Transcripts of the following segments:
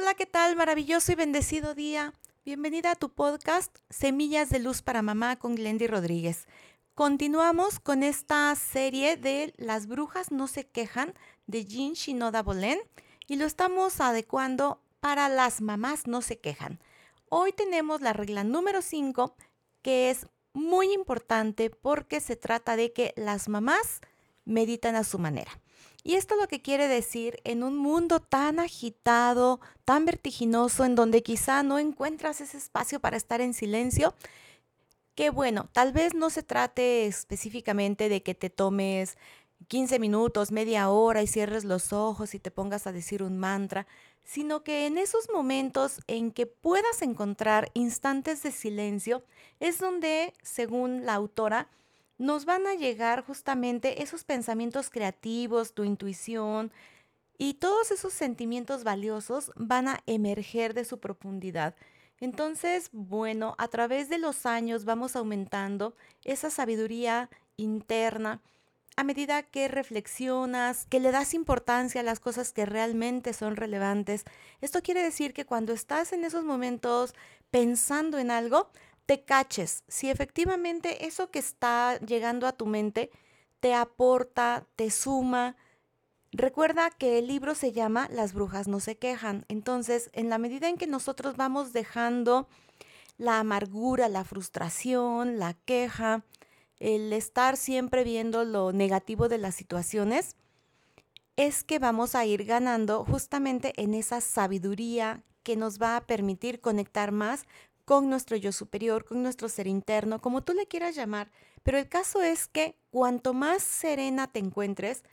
Hola, ¿qué tal? Maravilloso y bendecido día. Bienvenida a tu podcast Semillas de Luz para Mamá con Glendy Rodríguez. Continuamos con esta serie de Las brujas no se quejan de Jean Shinoda Bolén y lo estamos adecuando para las mamás no se quejan. Hoy tenemos la regla número 5 que es muy importante porque se trata de que las mamás meditan a su manera. Y esto lo que quiere decir en un mundo tan agitado, tan vertiginoso, en donde quizá no encuentras ese espacio para estar en silencio, que bueno, tal vez no se trate específicamente de que te tomes 15 minutos, media hora y cierres los ojos y te pongas a decir un mantra, sino que en esos momentos en que puedas encontrar instantes de silencio es donde, según la autora, nos van a llegar justamente esos pensamientos creativos, tu intuición y todos esos sentimientos valiosos van a emerger de su profundidad. Entonces, bueno, a través de los años vamos aumentando esa sabiduría interna a medida que reflexionas, que le das importancia a las cosas que realmente son relevantes. Esto quiere decir que cuando estás en esos momentos pensando en algo, te caches si efectivamente eso que está llegando a tu mente te aporta, te suma. Recuerda que el libro se llama Las brujas no se quejan. Entonces, en la medida en que nosotros vamos dejando la amargura, la frustración, la queja, el estar siempre viendo lo negativo de las situaciones, es que vamos a ir ganando justamente en esa sabiduría que nos va a permitir conectar más con nuestro yo superior, con nuestro ser interno, como tú le quieras llamar. Pero el caso es que cuanto más serena te encuentres,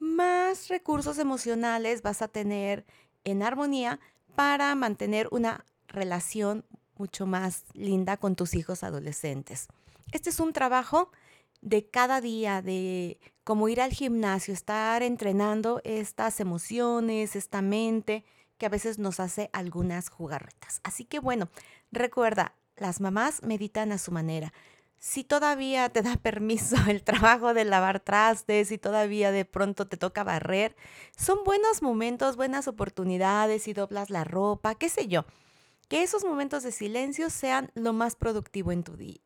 más recursos emocionales vas a tener en armonía para mantener una relación mucho más linda con tus hijos adolescentes. Este es un trabajo de cada día, de como ir al gimnasio, estar entrenando estas emociones, esta mente, que a veces nos hace algunas jugarretas. Así que bueno, recuerda, las mamás meditan a su manera. Si todavía te da permiso el trabajo de lavar trastes, si todavía de pronto te toca barrer, son buenos momentos, buenas oportunidades, y doblas la ropa, qué sé yo. Que esos momentos de silencio sean lo más productivo en tu día.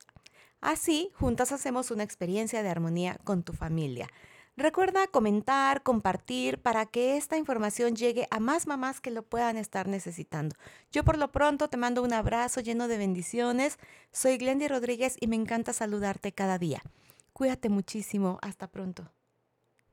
Así, juntas hacemos una experiencia de armonía con tu familia. Recuerda comentar, compartir para que esta información llegue a más mamás que lo puedan estar necesitando. Yo por lo pronto te mando un abrazo lleno de bendiciones. Soy Glendy Rodríguez y me encanta saludarte cada día. Cuídate muchísimo. Hasta pronto.